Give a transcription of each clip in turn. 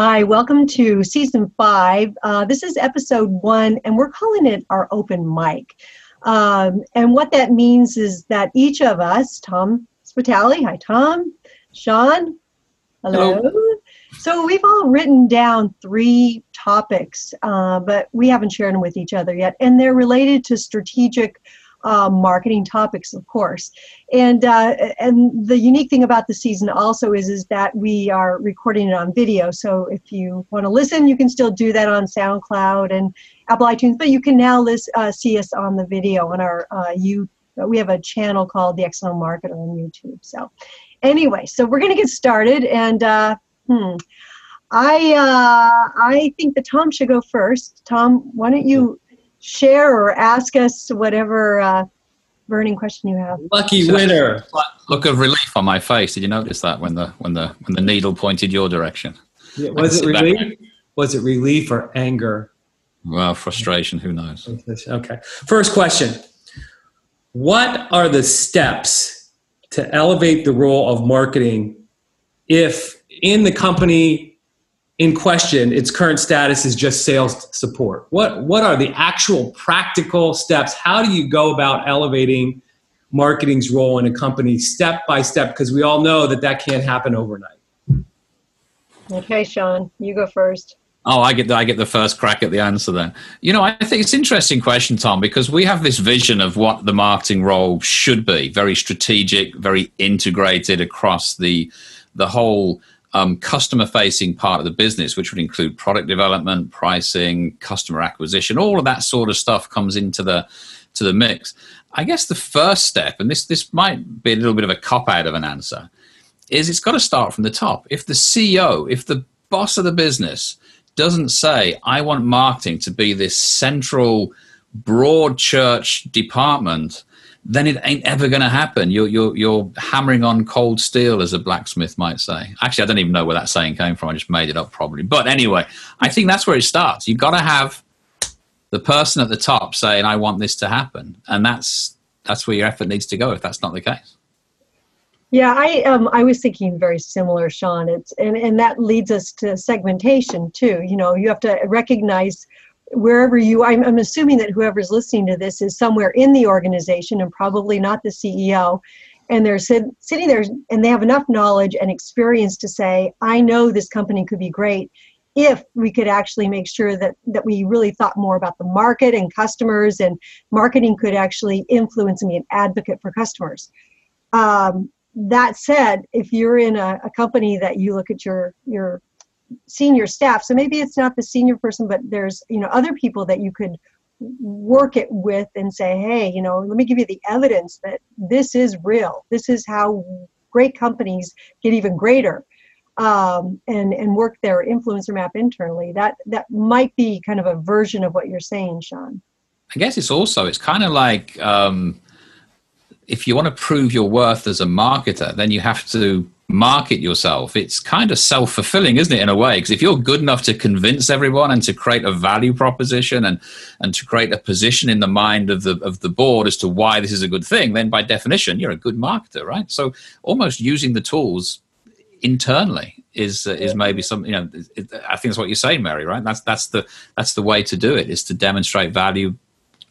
Hi, welcome to season five. Uh, this is episode one, and we're calling it our open mic. Um, and what that means is that each of us, Tom Spitali, hi Tom, Sean, hello. hello. So we've all written down three topics, uh, but we haven't shared them with each other yet, and they're related to strategic uh, marketing topics, of course. And uh, and the unique thing about the season also is is that we are recording it on video. So if you want to listen, you can still do that on SoundCloud and Apple iTunes. But you can now list, uh, see us on the video on our uh, you. We have a channel called the Excellent Marketer on YouTube. So anyway, so we're going to get started. And uh, hmm, I uh, I think that Tom should go first. Tom, why don't you share or ask us whatever uh, burning question you have. Lucky winner. Look of relief on my face. Did you notice that when the when the when the needle pointed your direction? Yeah, was it relief? Was it relief or anger? Well, frustration. Who knows? Okay. First question: What are the steps to elevate the role of marketing if in the company in question, its current status is just sales support. What, what are the actual practical steps? How do you go about elevating marketing's role in a company step by step? Because we all know that that can't happen overnight. Okay, Sean, you go first. Oh, I get the, I get the first crack at the answer then. You know, I think it's an interesting question, Tom, because we have this vision of what the marketing role should be, very strategic, very integrated across the the whole um, customer facing part of the business, which would include product development, pricing, customer acquisition, all of that sort of stuff comes into the to the mix. I guess the first step, and this this might be a little bit of a cop out of an answer, is it's got to start from the top. If the CEO, if the boss of the business doesn't say, I want marketing to be this central broad church department then it ain't ever going to happen. You're, you're, you're hammering on cold steel, as a blacksmith might say. Actually, I don't even know where that saying came from. I just made it up probably. But anyway, I think that's where it starts. You've got to have the person at the top saying, I want this to happen. And that's, that's where your effort needs to go if that's not the case. Yeah, I um I was thinking very similar, Sean. It's and and that leads us to segmentation too. You know, you have to recognize wherever you I'm, I'm assuming that whoever's listening to this is somewhere in the organization and probably not the ceo and they're sit, sitting there and they have enough knowledge and experience to say i know this company could be great if we could actually make sure that that we really thought more about the market and customers and marketing could actually influence and be an advocate for customers. Um, that said if you're in a, a company that you look at your your senior staff. So maybe it's not the senior person but there's you know other people that you could work it with and say hey you know let me give you the evidence that this is real. This is how great companies get even greater um, and and work their influencer map internally. That that might be kind of a version of what you're saying sean. I guess it's also it's kind of like um, if you want to prove your worth as a marketer then you have to market yourself, it's kind of self fulfilling, isn't it, in a way? Because if you're good enough to convince everyone and to create a value proposition and, and to create a position in the mind of the, of the board as to why this is a good thing, then by definition, you're a good marketer, right? So almost using the tools internally is uh, is maybe some you know it, I think that's what you're saying Mary right that's that's the that's the way to do it is to demonstrate value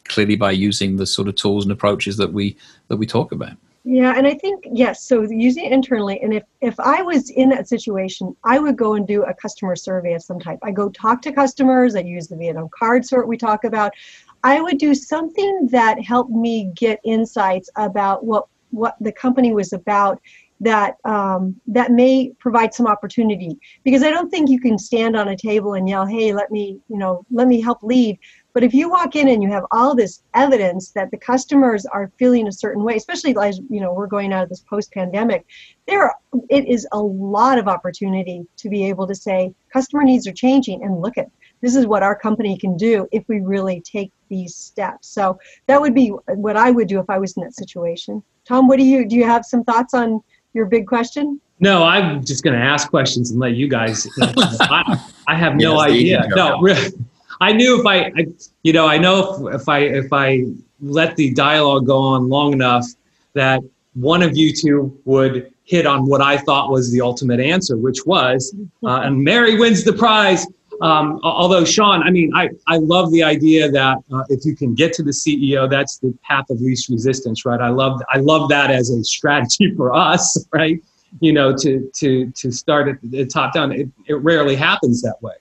clearly by using the sort of tools and approaches that we that we talk about yeah, and I think yes. So using it internally, and if if I was in that situation, I would go and do a customer survey of some type. I go talk to customers. I use the Vietnam card sort we talk about. I would do something that helped me get insights about what what the company was about that um, that may provide some opportunity because I don't think you can stand on a table and yell, "Hey, let me you know let me help lead." But if you walk in and you have all this evidence that the customers are feeling a certain way, especially as you know we're going out of this post-pandemic, there it is a lot of opportunity to be able to say customer needs are changing and look at this is what our company can do if we really take these steps. So that would be what I would do if I was in that situation. Tom, what do you do? You have some thoughts on your big question? No, I'm just going to ask questions and let you guys. I, I have no idea. No, really. I knew if I, I you know, I know if, if I if I let the dialogue go on long enough that one of you two would hit on what I thought was the ultimate answer, which was, uh, and Mary wins the prize. Um, although Sean, I mean, I, I love the idea that uh, if you can get to the CEO, that's the path of least resistance, right? I love I love that as a strategy for us, right? You know, to to to start at the top down. It, it rarely happens that way,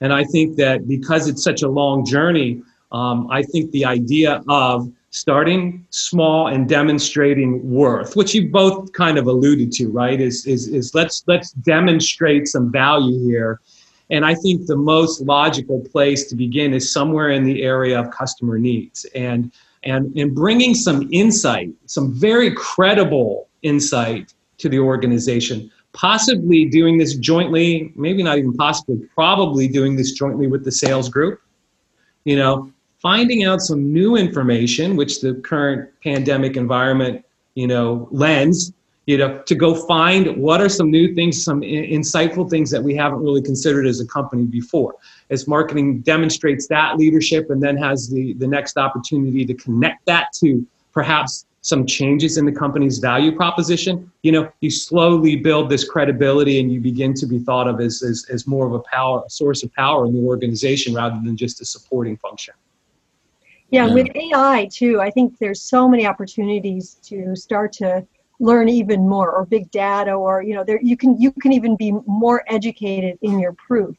and I think that because it's such a long journey, um, I think the idea of starting small and demonstrating worth, which you both kind of alluded to, right? Is is is let's let's demonstrate some value here. And I think the most logical place to begin is somewhere in the area of customer needs and and and bringing some insight, some very credible insight to the organization. Possibly doing this jointly, maybe not even possibly, probably doing this jointly with the sales group. You know, finding out some new information, which the current pandemic environment, you know, lends, you know, to go find what are some new things, some insightful things that we haven't really considered as a company before. As marketing demonstrates that leadership and then has the, the next opportunity to connect that to perhaps some changes in the company's value proposition, you know, you slowly build this credibility and you begin to be thought of as, as, as more of a power, a source of power in the organization rather than just a supporting function. Yeah, with AI too, I think there's so many opportunities to start to learn even more, or big data, or you know, there you can you can even be more educated in your proof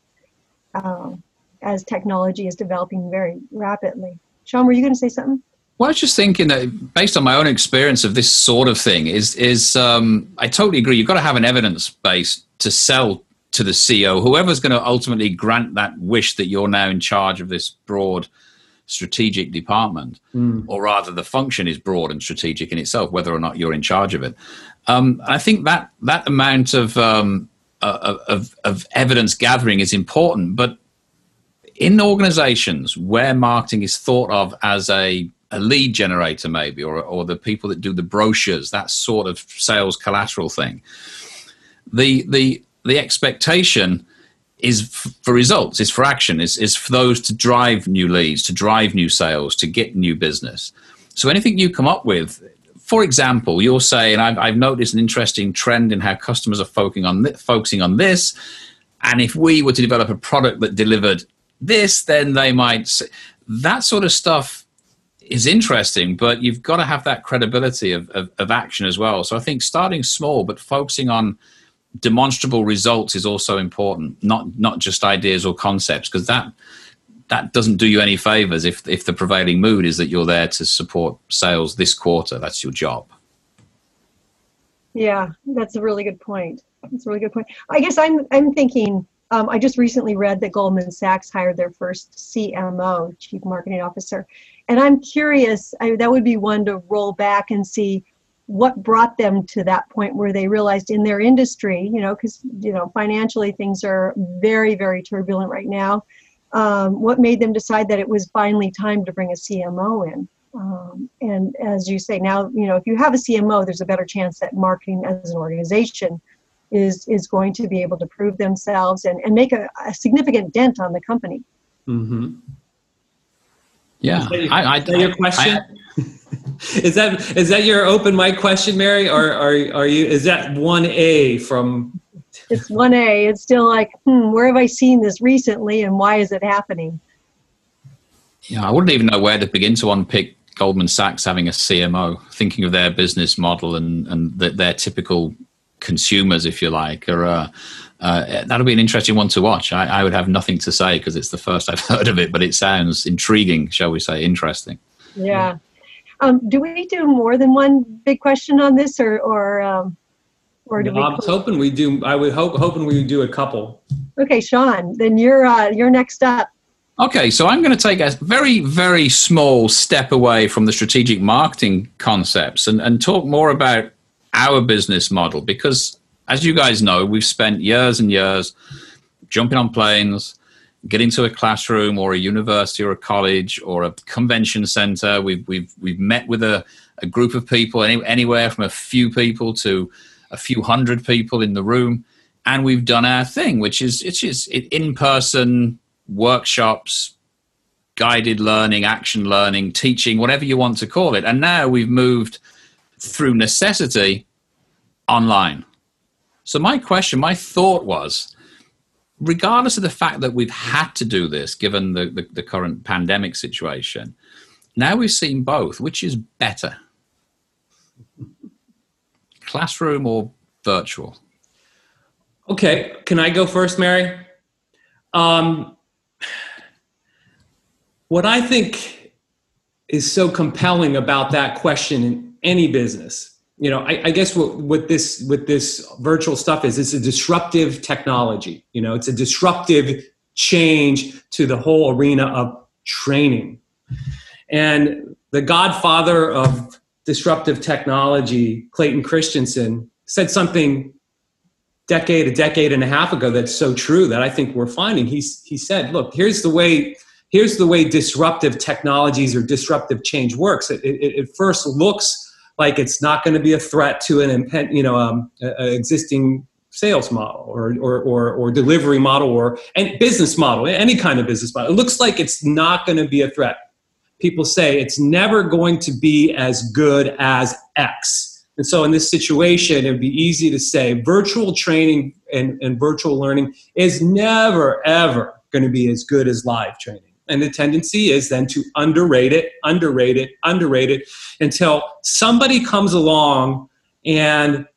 um, as technology is developing very rapidly. Sean, were you going to say something? Well, I was just thinking that based on my own experience of this sort of thing, is is um, I totally agree. You've got to have an evidence base to sell to the CEO, whoever's going to ultimately grant that wish that you're now in charge of this broad strategic department, mm. or rather, the function is broad and strategic in itself, whether or not you're in charge of it. Um, I think that that amount of, um, uh, of of evidence gathering is important, but in organizations where marketing is thought of as a, a lead generator, maybe, or or the people that do the brochures, that sort of sales collateral thing, the the the expectation is for results, is for action, is, is for those to drive new leads, to drive new sales, to get new business. So anything you come up with, for example, you're saying, I've, I've noticed an interesting trend in how customers are focusing on, th- focusing on this. And if we were to develop a product that delivered this, then they might. Say, that sort of stuff is interesting, but you've got to have that credibility of, of, of action as well. So I think starting small, but focusing on demonstrable results is also important, not not just ideas or concepts, because that that doesn't do you any favors if if the prevailing mood is that you're there to support sales this quarter. That's your job. Yeah, that's a really good point. That's a really good point. I guess I'm I'm thinking. Um, I just recently read that Goldman Sachs hired their first CMO, Chief Marketing Officer, and I'm curious. I, that would be one to roll back and see what brought them to that point where they realized in their industry, you know, because, you know, financially things are very, very turbulent right now. Um, what made them decide that it was finally time to bring a CMO in? Um, and as you say now, you know, if you have a CMO, there's a better chance that marketing as an organization is is going to be able to prove themselves and, and make a, a significant dent on the company. Mm-hmm. Yeah, is that your, I, I, is that your question? I, is that is that your open mic question, Mary, or are are you? Is that one A from? It's one A. It's still like, hmm, where have I seen this recently, and why is it happening? Yeah, I wouldn't even know where to begin to unpick Goldman Sachs having a CMO, thinking of their business model and and the, their typical consumers, if you like, or uh, uh, that'll be an interesting one to watch. I, I would have nothing to say because it's the first I've heard of it, but it sounds intriguing, shall we say, interesting. Yeah. Um, do we do more than one big question on this, or or um, or do no, we? I was hoping we do. I would hope hoping we would do a couple. Okay, Sean. Then you're uh, you're next up. Okay, so I'm going to take a very, very small step away from the strategic marketing concepts and, and talk more about our business model because, as you guys know, we've spent years and years jumping on planes, getting to a classroom or a university or a college or a convention center. We've we've we've met with a, a group of people, any, anywhere from a few people to a few hundred people in the room, and we've done our thing, which is it's just in person workshops, guided learning, action learning, teaching, whatever you want to call it. And now we've moved through necessity online. So my question, my thought was, regardless of the fact that we've had to do this, given the, the, the current pandemic situation, now we've seen both. Which is better? Classroom or virtual? Okay, can I go first, Mary? Um, what I think is so compelling about that question in any business, you know, I, I guess what, what this what this virtual stuff is, it's a disruptive technology. You know, it's a disruptive change to the whole arena of training. And the godfather of disruptive technology, Clayton Christensen, said something decade, a decade and a half ago that's so true that I think we're finding. He's, he said, look, here's the way here's the way disruptive technologies or disruptive change works. It, it, it first looks like it's not going to be a threat to an you know um, a, a existing sales model or, or, or, or, delivery model or any business model, any kind of business model. It looks like it's not going to be a threat. People say it's never going to be as good as X and so in this situation, it would be easy to say virtual training and, and virtual learning is never, ever going to be as good as live training. And the tendency is then to underrate it, underrate it, underrate it until somebody comes along and,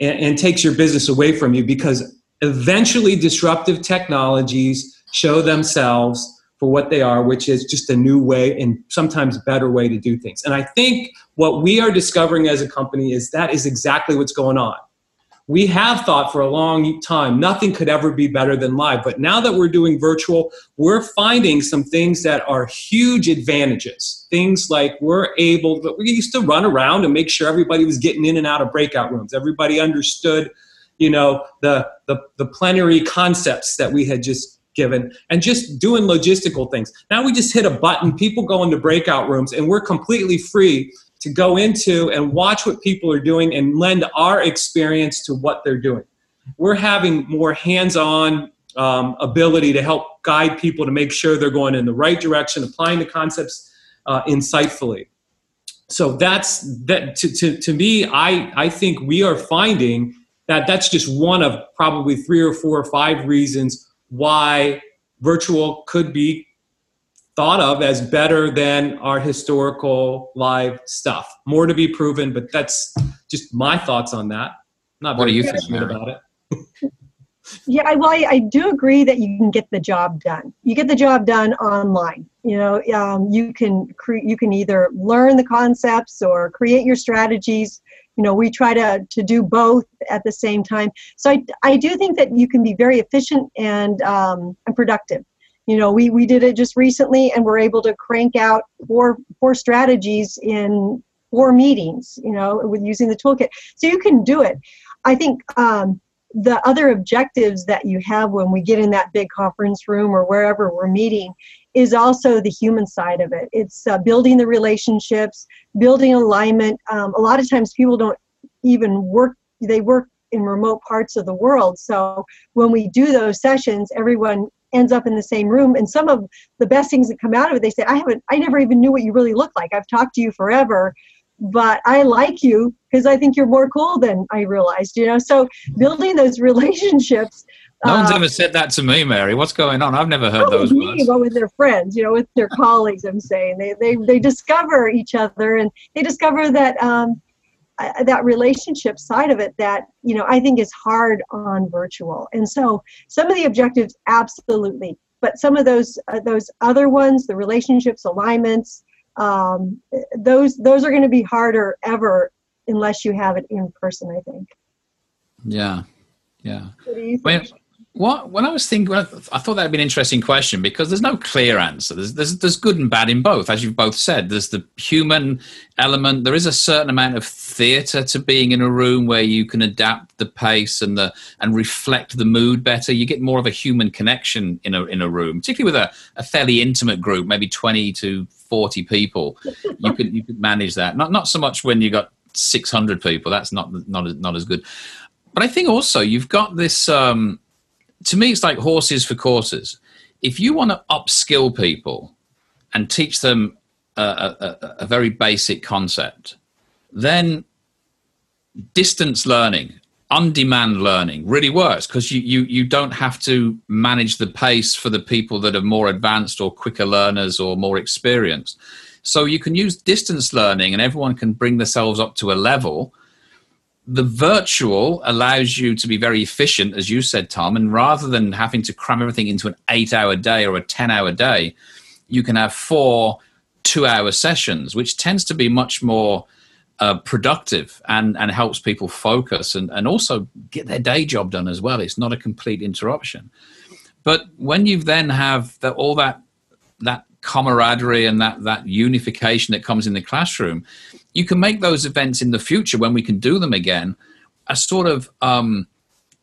and, and takes your business away from you because eventually disruptive technologies show themselves for what they are, which is just a new way and sometimes better way to do things. And I think what we are discovering as a company is that is exactly what's going on. We have thought for a long time nothing could ever be better than live, but now that we're doing virtual, we're finding some things that are huge advantages. Things like we're able, but we used to run around and make sure everybody was getting in and out of breakout rooms. Everybody understood, you know, the the, the plenary concepts that we had just given and just doing logistical things. Now we just hit a button, people go into breakout rooms, and we're completely free to go into and watch what people are doing and lend our experience to what they're doing. We're having more hands on um, ability to help guide people to make sure they're going in the right direction, applying the concepts uh, insightfully. So that's that to, to, to me, I, I think we are finding that that's just one of probably three or four or five reasons why virtual could be thought of as better than our historical live stuff. More to be proven, but that's just my thoughts on that. Not what do you think about it? yeah, well, I, I, do agree that you can get the job done. You get the job done online. You know, um, you can cre- you can either learn the concepts or create your strategies you know we try to to do both at the same time so i i do think that you can be very efficient and um, and productive you know we we did it just recently and we're able to crank out four four strategies in four meetings you know with using the toolkit so you can do it i think um, the other objectives that you have when we get in that big conference room or wherever we're meeting is also the human side of it. It's uh, building the relationships, building alignment. Um, a lot of times people don't even work, they work in remote parts of the world. So when we do those sessions, everyone ends up in the same room. And some of the best things that come out of it, they say, I haven't, I never even knew what you really look like. I've talked to you forever, but I like you because I think you're more cool than I realized, you know? So building those relationships no one's uh, ever said that to me, Mary. What's going on? I've never heard those me, words. But with their friends, you know, with their colleagues, I'm saying they they they discover each other and they discover that um, uh, that relationship side of it that you know I think is hard on virtual. And so some of the objectives, absolutely, but some of those uh, those other ones, the relationships, alignments, um, those those are going to be harder ever unless you have it in person. I think. Yeah, yeah. What do you Well, what when I was thinking, I thought that'd be an interesting question because there's no clear answer. There's, there's there's good and bad in both, as you've both said. There's the human element. There is a certain amount of theatre to being in a room where you can adapt the pace and the and reflect the mood better. You get more of a human connection in a in a room, particularly with a, a fairly intimate group, maybe twenty to forty people. You could you could manage that. Not not so much when you got six hundred people. That's not not not as good. But I think also you've got this. Um, to me, it's like horses for courses. If you want to upskill people and teach them a, a, a very basic concept, then distance learning, on demand learning really works because you, you, you don't have to manage the pace for the people that are more advanced or quicker learners or more experienced. So you can use distance learning and everyone can bring themselves up to a level. The virtual allows you to be very efficient, as you said, Tom, and rather than having to cram everything into an eight hour day or a 10 hour day, you can have four two hour sessions, which tends to be much more uh, productive and, and helps people focus and, and also get their day job done as well. It's not a complete interruption. But when you then have that, all that that camaraderie and that that unification that comes in the classroom, you can make those events in the future when we can do them again a sort of um,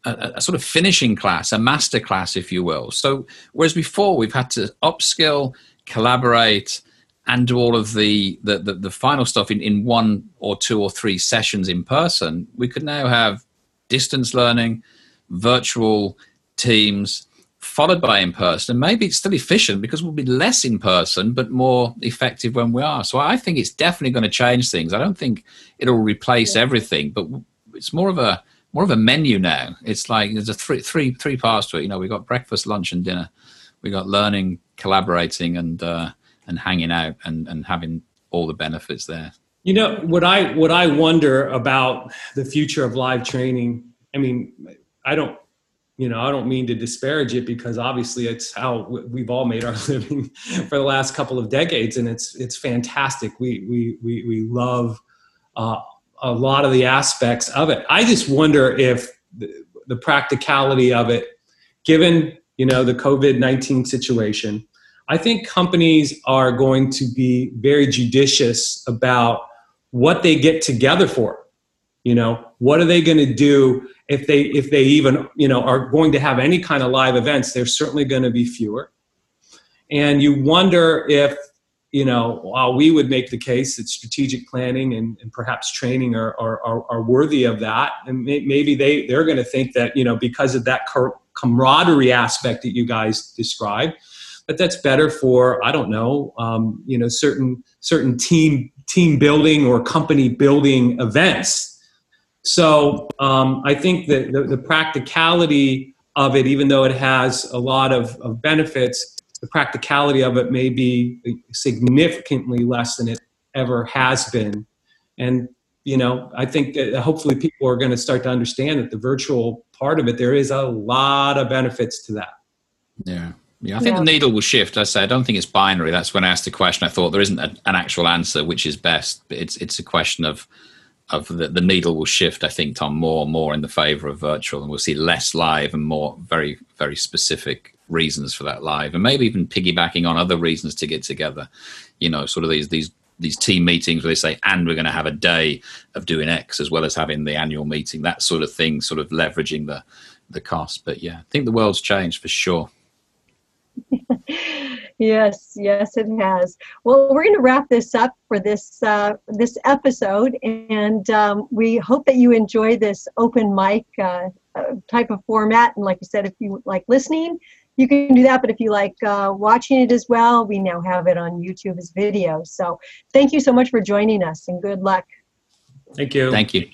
a, a, sort of finishing class, a master class, if you will. So whereas before we've had to upskill, collaborate, and do all of the, the, the, the, final stuff in, in one or two or three sessions in person, we could now have distance learning, virtual teams, followed by in person. And maybe it's still efficient because we'll be less in person, but more effective when we are. So I think it's definitely going to change things. I don't think it'll replace yeah. everything, but it's more of a more of a menu now. It's like there's a three three three parts to it. You know, we've got breakfast, lunch, and dinner. We got learning, collaborating, and uh, and hanging out and, and having all the benefits there. You know what I what I wonder about the future of live training. I mean, I don't you know I don't mean to disparage it because obviously it's how we've all made our living for the last couple of decades, and it's it's fantastic. We we we we love uh, a lot of the aspects of it. I just wonder if the, the practicality of it, given you know the COVID nineteen situation, I think companies are going to be very judicious about what they get together for. You know, what are they going to do if they if they even you know are going to have any kind of live events? There's certainly going to be fewer, and you wonder if you know while we would make the case that strategic planning and, and perhaps training are, are, are, are worthy of that, and may, maybe they they're going to think that you know because of that camaraderie aspect that you guys described but that's better for I don't know, um, you know, certain certain team team building or company building events. So um, I think that the, the, practicality of it, even though it has a lot of, of benefits, the practicality of it may be significantly less than it ever has been. And you know, I think that hopefully people are going to start to understand that the virtual part of it, there is a lot of benefits to that. Yeah. Yeah, I think yeah. the needle will shift. I say I don't think it's binary. That's when I asked the question. I thought there isn't a, an actual answer which is best, but it's it's a question of of the, the needle will shift. I think Tom more and more in the favour of virtual, and we'll see less live and more very very specific reasons for that live, and maybe even piggybacking on other reasons to get together. You know, sort of these these these team meetings where they say, and we're going to have a day of doing X as well as having the annual meeting. That sort of thing, sort of leveraging the the cost. But yeah, I think the world's changed for sure. yes, yes, it has. Well, we're going to wrap this up for this uh, this episode, and um, we hope that you enjoy this open mic uh, uh, type of format. And like I said, if you like listening, you can do that. But if you like uh, watching it as well, we now have it on YouTube as video. So thank you so much for joining us, and good luck. Thank you. Thank you.